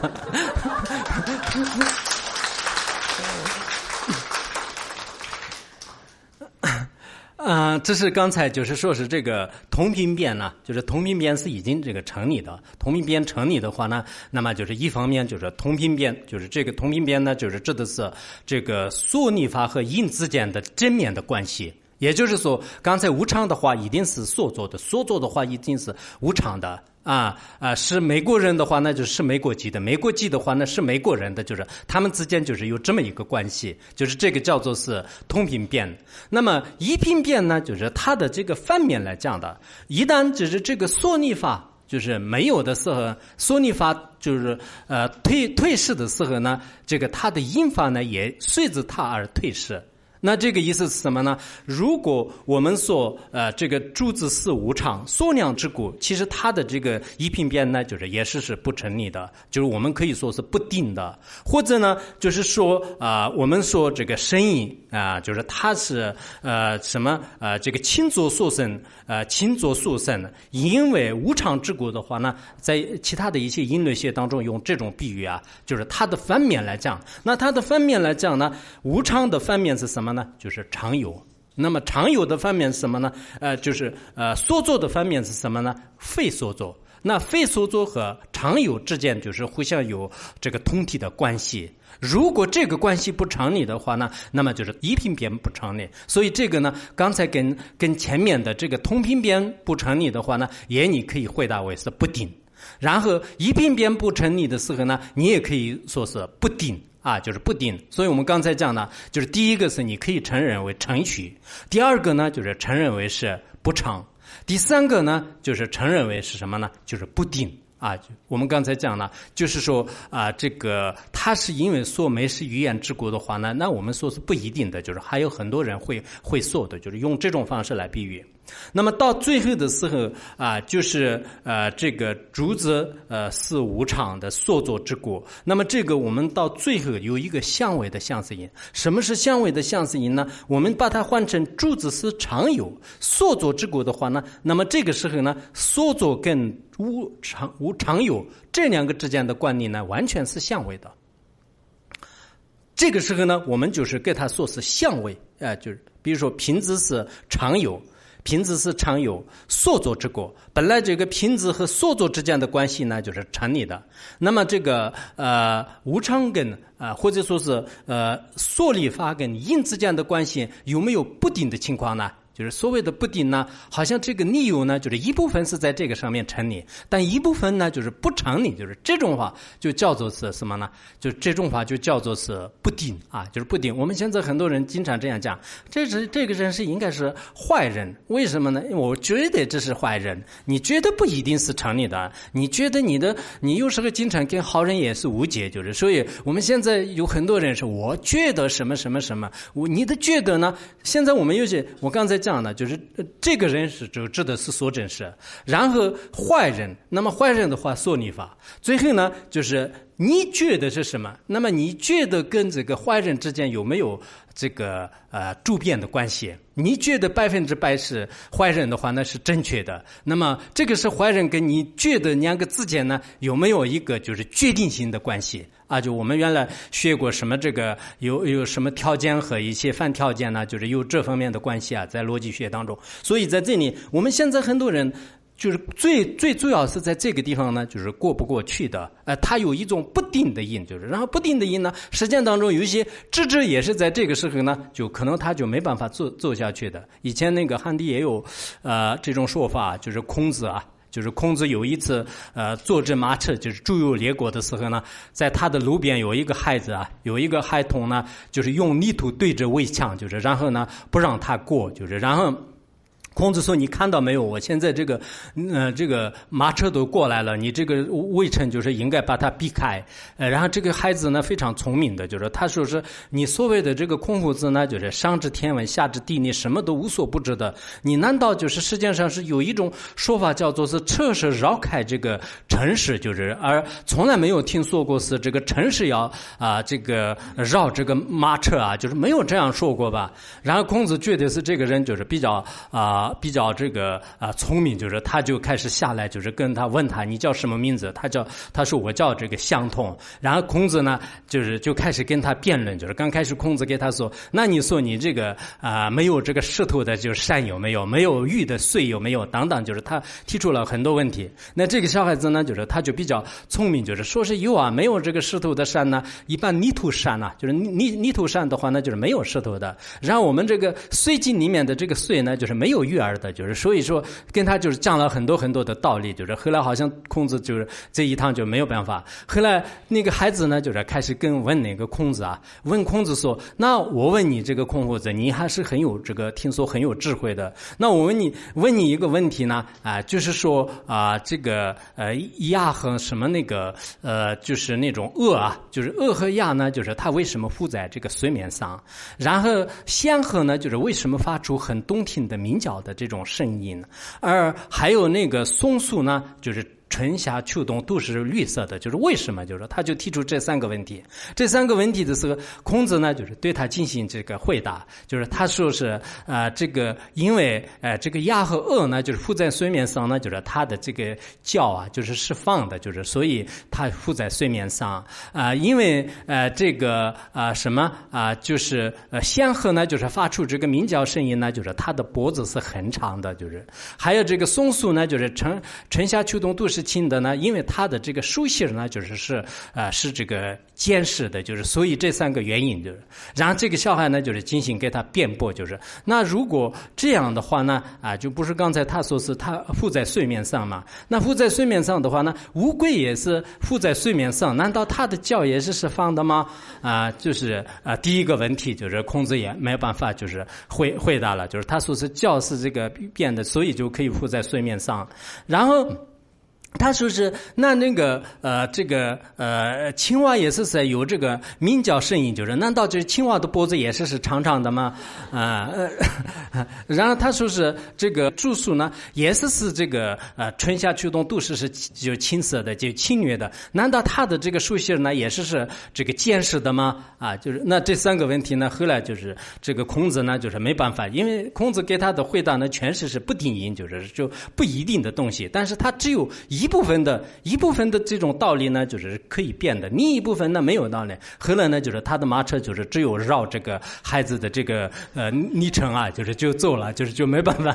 啊，这是刚才就是说是这个同频变呢，就是同频变是已经这个成立的。同频变成立的话呢，那么就是一方面就是同频变，就是这个同频变呢，就是指的是这个索尼法和因之间的正面的关系。也就是说，刚才无常的话一定是所做的，所做的话一定是无常的啊啊！是美国人的话，那就是美国籍的；美国籍的话，那是美国人的，就是他们之间就是有这么一个关系，就是这个叫做是同频变。那么一频变呢，就是它的这个反面来讲的，一旦就是这个缩逆法就是没有的时候，缩逆法就是呃退退市的时候呢，这个它的因法呢也随着它而退市。那这个意思是什么呢？如果我们说呃这个珠子是无常，缩量之故，其实它的这个一品变呢，就是也是是不成立的，就是我们可以说是不定的，或者呢，就是说啊，我们说这个声音啊，就是它是呃什么呃这个轻作所生，呃轻作所生，因为无常之故的话呢，在其他的一些音律学当中用这种比喻啊，就是它的反面来讲，那它的反面来讲呢，无常的反面是什么？呢，就是常有。那么常有的方面是什么呢？呃，就是呃，所作的方面是什么呢？非所作。那非所作和常有之间就是互相有这个通体的关系。如果这个关系不成立的话呢，那么就是一平边不成立。所以这个呢，刚才跟跟前面的这个同平边不成立的话呢，也你可以回答为是不定。然后一平边不成立的时候呢，你也可以说是不定。啊，就是不定，所以我们刚才讲呢，就是第一个是你可以承认为程序，第二个呢就是承认为是不成，第三个呢就是承认为是什么呢？就是不定啊。我们刚才讲了，就是说啊，这个它是因为说没是语言之国的话呢，那我们说是不一定的，就是还有很多人会会说的，就是用这种方式来比喻。那么到最后的时候啊，就是呃，这个竹子呃是无常的所作之果。那么这个我们到最后有一个相位的相思音。什么是相位的相思音呢？我们把它换成竹子是常有所作之果的话呢，那么这个时候呢，所作跟无常无常有这两个之间的关系呢，完全是相位的。这个时候呢，我们就是给它说是相位，啊，就是比如说瓶子是常有。瓶子是常有所作之果，本来这个瓶子和所作之间的关系呢，就是成立的。那么这个呃无常根啊，或者说是呃所立法根因之间的关系有没有不定的情况呢？就是所谓的不定呢，好像这个理由呢，就是一部分是在这个上面成立，但一部分呢就是不成立，就是这种话就叫做是什么呢？就这种话就叫做是不定啊，就是不定。我们现在很多人经常这样讲，这是这个人是应该是坏人，为什么呢？因为我觉得这是坏人，你觉得不一定是成立的，你觉得你的你有时候经常跟好人也是无解，就是所以我们现在有很多人是我觉得什么什么什么，我你的觉得呢？现在我们有些我刚才讲。样呢，就是这个人是就指的是所真实，然后坏人，那么坏人的话说你法，最后呢就是你觉得是什么？那么你觉得跟这个坏人之间有没有这个呃周边的关系？你觉得百分之百是坏人的话，那是正确的。那么这个是坏人跟你觉得两个之间呢有没有一个就是决定性的关系？啊，就我们原来学过什么这个有有什么条件和一些反条件呢？就是有这方面的关系啊，在逻辑学当中。所以在这里，我们现在很多人就是最最主要是在这个地方呢，就是过不过去的。呃，它有一种不定的因，就是然后不定的因呢，实践当中有一些智者也是在这个时候呢，就可能他就没办法做做下去的。以前那个汉地也有呃这种说法，就是孔子啊。就是孔子有一次，呃，坐着马车，就是周游列国的时候呢，在他的路边有一个孩子啊，有一个孩童呢，就是用泥土对着围墙，就是然后呢不让他过，就是然后。孔子说：“你看到没有？我现在这个，呃，这个马车都过来了，你这个围城就是应该把它避开。呃，然后这个孩子呢非常聪明的，就是他说是你所谓的这个孔夫子呢，就是上知天文下知地理，什么都无所不知的。你难道就是世界上是有一种说法叫做是车是绕开这个城市，就是而从来没有听说过是这个城市要啊这个绕这个马车啊，就是没有这样说过吧？然后孔子觉得是这个人就是比较啊。”啊比较这个啊聪明，就是他就开始下来，就是跟他问他你叫什么名字？他叫他说我叫这个相同。然后孔子呢，就是就开始跟他辩论，就是刚开始孔子给他说，那你说你这个啊没有这个石头的就山有没有？没有玉的碎有没有？等等，就是他提出了很多问题。那这个小孩子呢，就是他就比较聪明，就是说是有啊，没有这个石头的山呢，一般泥土山呢，就是泥泥土山的话，那就是没有石头的。然后我们这个碎经里面的这个碎呢，就是没有育儿的，就是所以说跟他就是讲了很多很多的道理，就是后来好像孔子就是这一趟就没有办法。后来那个孩子呢，就是开始跟问那个孔子啊，问孔子说：“那我问你这个孔夫子，你还是很有这个听说很有智慧的。那我问你问你一个问题呢啊，就是说啊，这个呃亚和什么那个呃，就是那种恶啊，就是恶和亚呢，就是它为什么附在这个水面上？然后仙鹤呢，就是为什么发出很动听的鸣叫的这种声音？而还有那个松树呢，就是。春夏秋冬都是绿色的，就是为什么？就是说，他就提出这三个问题。这三个问题的时候，孔子呢，就是对他进行这个回答。就是他说是啊，这个因为呃，这个鸭和鹅呢，就是浮在水面上呢，就是它的这个叫啊，就是释放的，就是所以它浮在水面上啊。因为呃，这个啊什么啊，就是呃，仙鹤呢，就是发出这个鸣叫声音呢，就是它的脖子是很长的，就是还有这个松树呢，就是春春夏秋冬都是。轻的呢，因为他的这个书信呢，就是是啊，是这个监视的，就是所以这三个原因就是，然后这个小孩呢，就是进行给他辩驳，就是那如果这样的话呢，啊，就不是刚才他说是他浮在水面上嘛？那浮在水面上的话呢，乌龟也是浮在水面上，难道它的脚也是释放的吗？啊，就是啊，第一个问题就是孔子也没办法就是回回答了，就是他说是脚是这个变的，所以就可以浮在水面上，然后。他说是那那个呃这个呃青蛙也是在有这个鸣叫声音，就是难道这青蛙的脖子也是是长长的吗？啊，呃 然后他说是这个住宿呢也是是这个呃春夏秋冬都是是就青色的就青绿的，难道它的这个树芯呢也是是这个坚实的吗？啊，就是那这三个问题呢后来就是这个孔子呢就是没办法，因为孔子给他的回答呢全是是不定音，就是就不一定的东西，但是他只有一。一部分的一部分的这种道理呢，就是可以变的；另一部分呢，没有道理。后来呢，就是他的马车就是只有绕这个孩子的这个呃昵称啊，就是就走了，就是就没办法。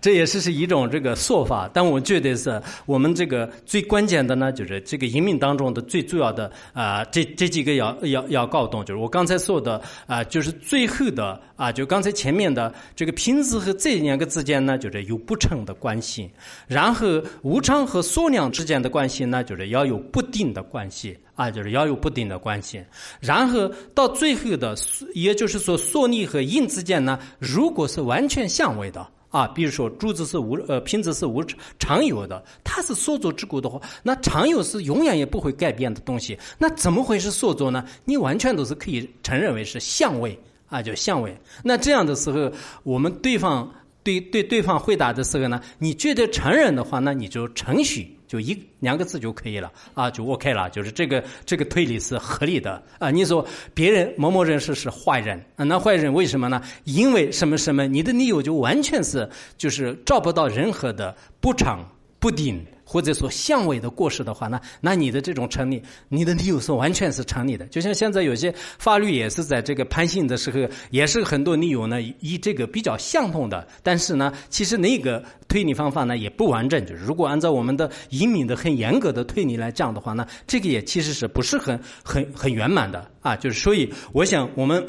这也是是一种这个说法，但我觉得是我们这个最关键的呢，就是这个移民当中的最主要的啊，这这几个要要要搞懂，就是我刚才说的啊，就是最后的啊，就刚才前面的这个瓶子和这两个之间呢，就是有不成的关系，然后无常。和缩量之间的关系呢，就是要有不定的关系啊，就是要有不定的关系。然后到最后的，也就是说缩力和阴之间呢，如果是完全相位的啊，比如说柱子是无呃瓶子是无常有的，它是缩作之故的话，那常有是永远也不会改变的东西，那怎么会是缩作呢？你完全都是可以承认为是相位啊，就相位。那这样的时候，我们对方。对对，对方回答的时候呢，你觉得承认的话，那你就承许就一两个字就可以了啊，就 OK 了，就是这个这个推理是合理的啊。你说别人某某人是是坏人啊，那坏人为什么呢？因为什么什么，你的理由就完全是就是找不到任何的不偿不定。或者说相位的过失的话，呢那你的这种成立，你的理由是完全是成立的。就像现在有些法律也是在这个判刑的时候，也是很多理由呢，以这个比较相同的。但是呢，其实那个推理方法呢也不完整。就是如果按照我们的英明的很严格的推理来讲的话呢，这个也其实是不是很很很圆满的啊？就是所以，我想我们。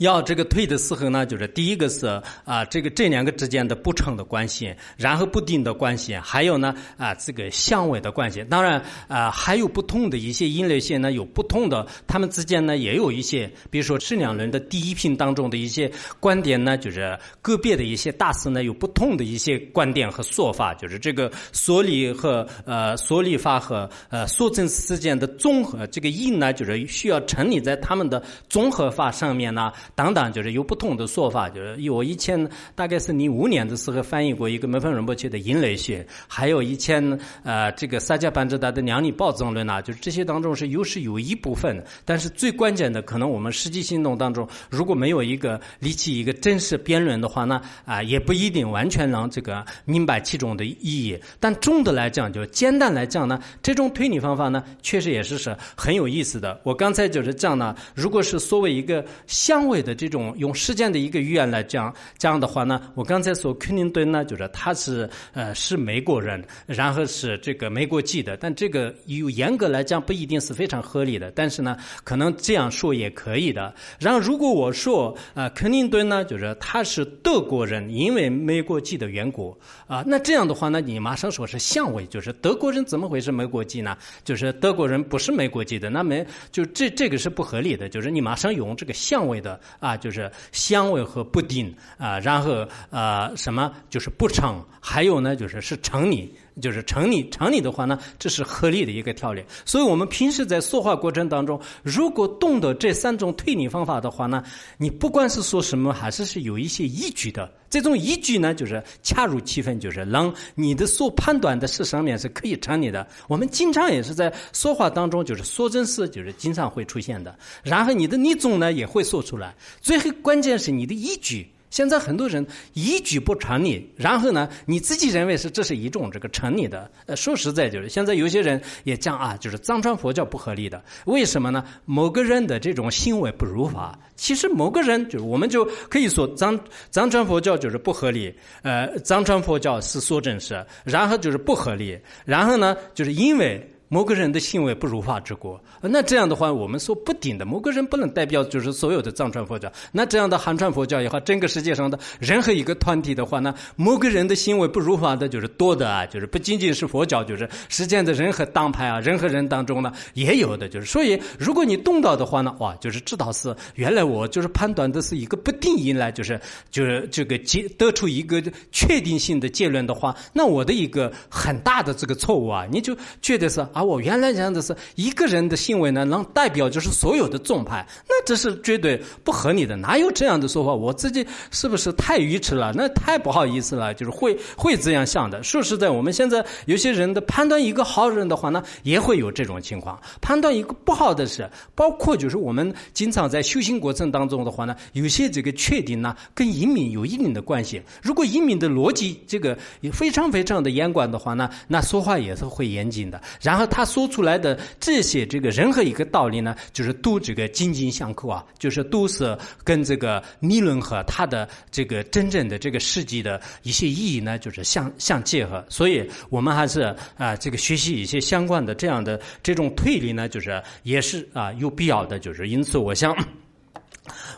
要这个退的时候呢，就是第一个是啊，这个这两个之间的不成的关系，然后不定的关系，还有呢啊这个相位的关系。当然啊，还有不同的一些因类线呢，有不同的，它们之间呢也有一些，比如说这两轮的第一品当中的一些观点呢，就是个别的一些大师呢有不同的一些观点和说法，就是这个缩理和呃缩理法和呃缩增之间的综合，这个因呢就是需要成立在他们的综合法上面呢。等等，就是有不同的说法。就是我以前大概是零五年的时候翻译过一个梅芬仁波切的《因类学》，还有以前呃这个萨迦班智达的《量力暴增论》啊，就是这些当中是有是有一部分，但是最关键的可能我们实际行动当中如果没有一个立起一个真实辩论的话呢，啊也不一定完全能这个明白其中的意义。但总的来讲，就简单来讲呢，这种推理方法呢，确实也是是很有意思的。我刚才就是讲呢，如果是所谓一个相位的这种用时间的一个语言来讲，这样的话呢，我刚才说克林顿呢，就是他是呃是美国人，然后是这个美国籍的，但这个有严格来讲不一定是非常合理的。但是呢，可能这样说也可以的。然后如果我说啊，克林顿呢，就是他是德国人，因为美国籍的缘故啊，那这样的话呢，你马上说是相位，就是德国人怎么会是美国籍呢？就是德国人不是美国籍的，那么就这这个是不合理的。就是你马上用这个相位的啊，就是香味和不丁啊，然后啊什么就是不成，还有呢就是是成泥。就是成立，成立的话呢，这是合理的一个条例。所以我们平时在说话过程当中，如果懂得这三种推理方法的话呢，你不管是说什么，还是是有一些依据的。这种依据呢，就是恰如其分，就是让你的所判断的事上面是可以成立的。我们经常也是在说话当中，就是说真事，就是经常会出现的。然后你的理总呢也会说出来，最后关键是你的依据。现在很多人依据不成立，然后呢，你自己认为是这是一种这个成立的。呃，说实在就是，现在有些人也讲啊，就是藏传佛教不合理的，为什么呢？某个人的这种行为不如法，其实某个人就是我们就可以说藏藏传佛教就是不合理，呃，藏传佛教是说真实，然后就是不合理，然后呢，就是因为。某个人的行为不如法之过，那这样的话，我们说不定的某个人不能代表就是所有的藏传佛教。那这样的汉传佛教也好，整个世界上的任何一个团体的话呢，某个人的行为不如法的，就是多的啊，就是不仅仅是佛教，就是世间的任何党派啊，任何人当中呢也有的。就是所以，如果你动到的话呢，哇，就是知道是原来我就是判断的是一个不定因来，就是就是这个结得出一个确定性的结论的话，那我的一个很大的这个错误啊，你就觉得是。啊，我原来讲的是一个人的行为呢，能代表就是所有的宗派，那这是绝对不合理的，哪有这样的说法？我自己是不是太愚痴了？那太不好意思了，就是会会这样想的。说实在，我们现在有些人的判断一个好人的话呢，也会有这种情况；判断一个不好的是，包括就是我们经常在修行过程当中的话呢，有些这个确定呢，跟隐秘有一定的关系。如果隐秘的逻辑这个非常非常的严管的话呢，那说话也是会严谨的。然后。他说出来的这些这个任何一个道理呢，就是都这个紧紧相扣啊，就是都是跟这个理论和他的这个真正的这个实际的一些意义呢，就是相相结合。所以我们还是啊，这个学习一些相关的这样的这种推理呢，就是也是啊有必要的。就是因此，我想。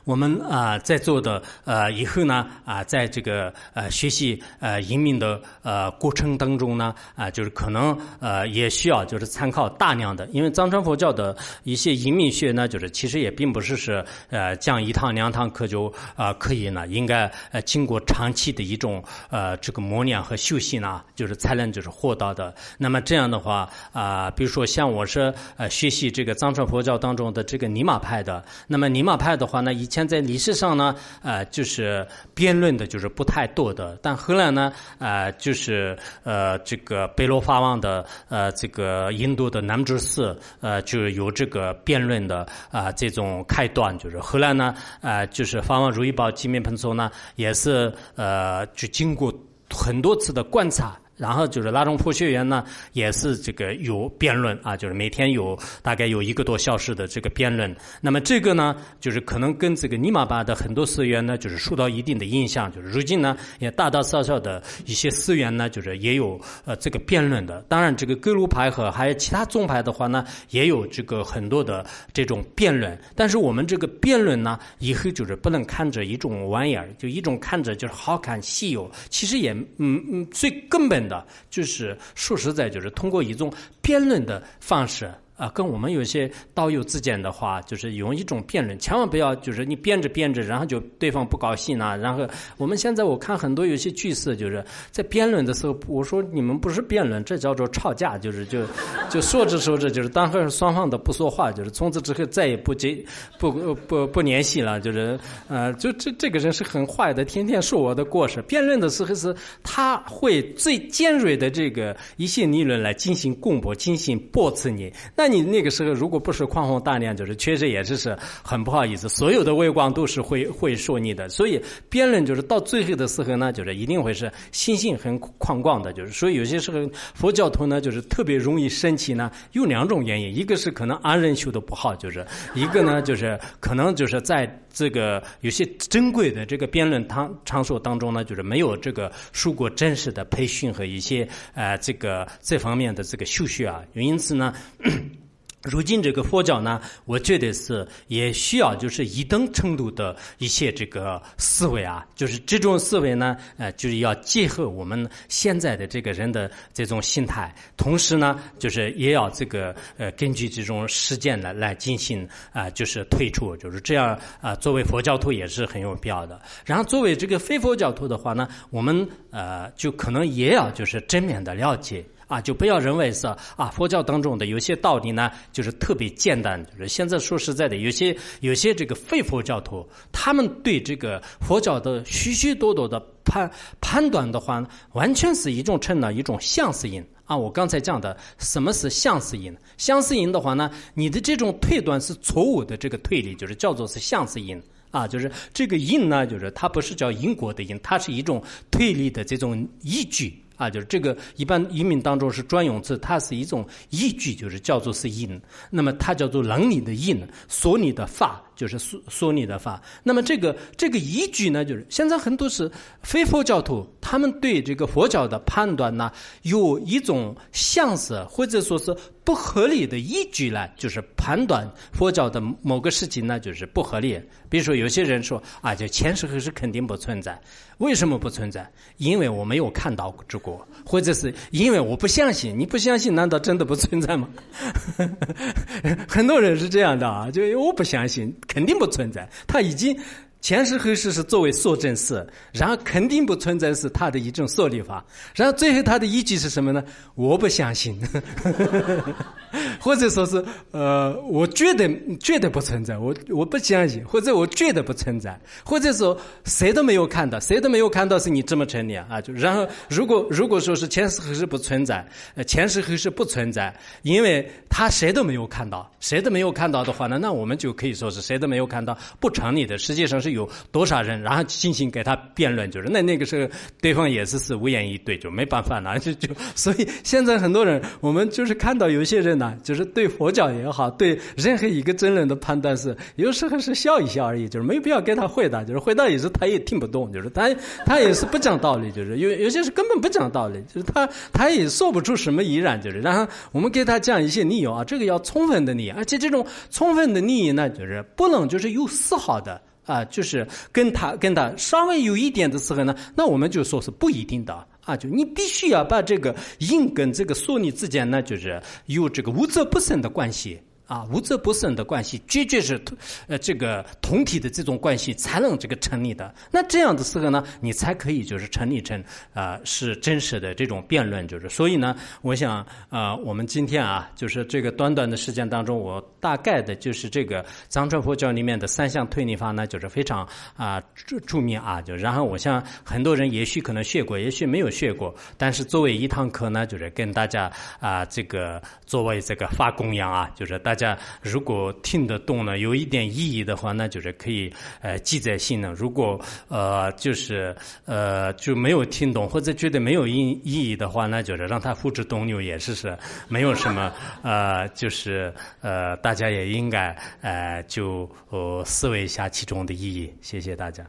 我们啊，在座的呃，以后呢啊，在这个呃学习呃移民的呃过程当中呢啊，就是可能呃也需要就是参考大量的，因为藏传佛教的一些移民学呢，就是其实也并不是是呃讲一堂两堂课就啊可以呢，应该呃经过长期的一种呃这个磨练和修习呢，就是才能就是获得的。那么这样的话啊，比如说像我是呃学习这个藏传佛教当中的这个尼玛派的，那么尼玛派的话呢，以前在历史上呢，呃，就是辩论的，就是不太多的。但后来呢，呃，就是呃，这个贝罗法王的呃，这个印度的南珠寺，呃，就有这个辩论的啊，这种开端。就是后来呢，呃，就是法王如意宝吉面盆座呢，也是呃，就经过很多次的观察。然后就是拉种佛学员呢，也是这个有辩论啊，就是每天有大概有一个多小时的这个辩论。那么这个呢，就是可能跟这个尼玛巴的很多寺院呢，就是受到一定的影响。就是如今呢，也大大小小的一些寺院呢，就是也有呃这个辩论的。当然，这个格鲁派和还有其他宗派的话呢，也有这个很多的这种辩论。但是我们这个辩论呢，以后就是不能看着一种玩意儿，就一种看着就是好看稀有，其实也嗯嗯最根本的。就是说实在，就是通过一种辩论的方式。啊，跟我们有些道友之间的话，就是用一种辩论，千万不要就是你辩着辩着，然后就对方不高兴了。然后我们现在我看很多有些句式，就是在辩论的时候，我说你们不是辩论，这叫做吵架，就是就就说着说着，就是当和双方都不说话，就是从此之后再也不接不不不联系了，就是呃，就这这个人是很坏的，天天说我的过失。辩论的时候是他会最尖锐的这个一些理论来进行攻驳，进行驳斥你。那你那个时候如果不是宽宏大量，就是确实也是是很不好意思，所有的微光都是会会说你的。所以辩论就是到最后的时候呢，就是一定会是心性很宽广的，就是所以有些时候佛教徒呢，就是特别容易生气呢，有两种原因，一个是可能安人修的不好，就是一个呢就是可能就是在这个有些珍贵的这个辩论场场所当中呢，就是没有这个受过真实的培训和一些呃这个这方面的这个修学啊，因此呢。如今这个佛教呢，我觉得是也需要就是一等程度的一些这个思维啊，就是这种思维呢，呃，就是要结合我们现在的这个人的这种心态，同时呢，就是也要这个呃根据这种实践呢来进行啊，就是退出，就是这样啊。作为佛教徒也是很有必要的。然后作为这个非佛教徒的话呢，我们呃就可能也要就是正面的了解。啊，就不要认为是啊，佛教当中的有些道理呢，就是特别简单。就是现在说实在的，有些有些这个非佛教徒，他们对这个佛教的许许多多的判判断的话呢，完全是一种成了一种相似因啊。我刚才讲的，什么是相似因？相似因的话呢，你的这种推断是错误的，这个推理就是叫做是相似因啊。就是这个因呢，就是它不是叫因果的因，它是一种推理的这种依据。啊，就是这个一般移民当中是专用词，它是一种依据，就是叫做是因。那么它叫做能力的因，说你的法就是说说你的法。那么这个这个依据呢，就是现在很多是非佛教徒，他们对这个佛教的判断呢，有一种相似或者说是不合理的依据呢，就是判断佛教的某个事情呢，就是不合理。比如说有些人说啊，就前世后世肯定不存在。为什么不存在？因为我没有看到过，或者是因为我不相信。你不相信，难道真的不存在吗？很多人是这样的啊，就我不相信，肯定不存在。他已经。前世后世是作为说证事，然后肯定不存在是他的一种说理法，然后最后他的依据是什么呢？我不相信，或者说是呃，我觉得绝对不存在，我我不相信，或者我觉得不存在，或者说谁都没有看到，谁都没有看到是你这么成立啊？就然后如果如果说是前世后世不存在，呃，前世后世不存在，因为他谁都没有看到，谁都没有看到的话呢，那我们就可以说是谁都没有看到不成立的，实际上是。有多少人，然后进行给他辩论，就是那那个时候对方也是是无言以对，就没办法了，就就所以现在很多人，我们就是看到有些人呢，就是对佛教也好，对任何一个争论的判断是，有时候是笑一笑而已，就是没必要给他回答，就是回答也是他也听不懂，就是他他也是不讲道理，就是有有些是根本不讲道理，就是他他也说不出什么疑然，就是然后我们给他讲一些理由啊，这个要充分的理，而且这种充分的利益呢，就是不能就是有丝毫的。啊，就是跟他跟他稍微有一点的时候呢，那我们就说是不一定的啊，就你必须要把这个因跟这个索尼之间呢，就是有这个无则不生的关系。啊，无则不生的关系，绝对是呃这个同体的这种关系才能这个成立的。那这样的时候呢，你才可以就是成立成啊是真实的这种辩论，就是所以呢，我想啊，我们今天啊，就是这个短短的时间当中，我大概的就是这个藏传佛教里面的三项推理法呢，就是非常啊著著名啊，就然后我想很多人也许可能学过，也许没有学过，但是作为一堂课呢，就是跟大家啊这个作为这个发供养啊，就是大家。如果听得懂呢，有一点意义的话，那就是可以呃记在心呢。如果呃就是呃就没有听懂或者觉得没有意意义的话，那就是让他付之东流也是是没有什么呃就是呃大家也应该呃就思维一下其中的意义。谢谢大家。